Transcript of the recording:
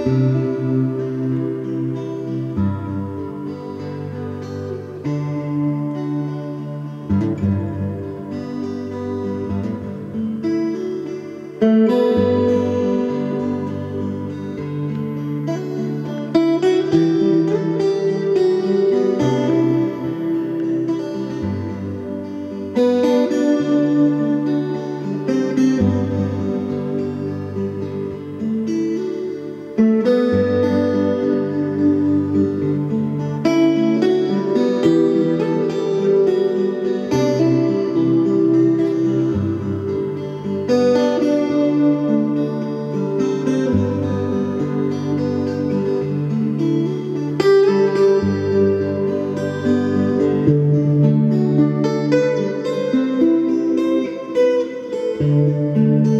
thank mm -hmm. you Música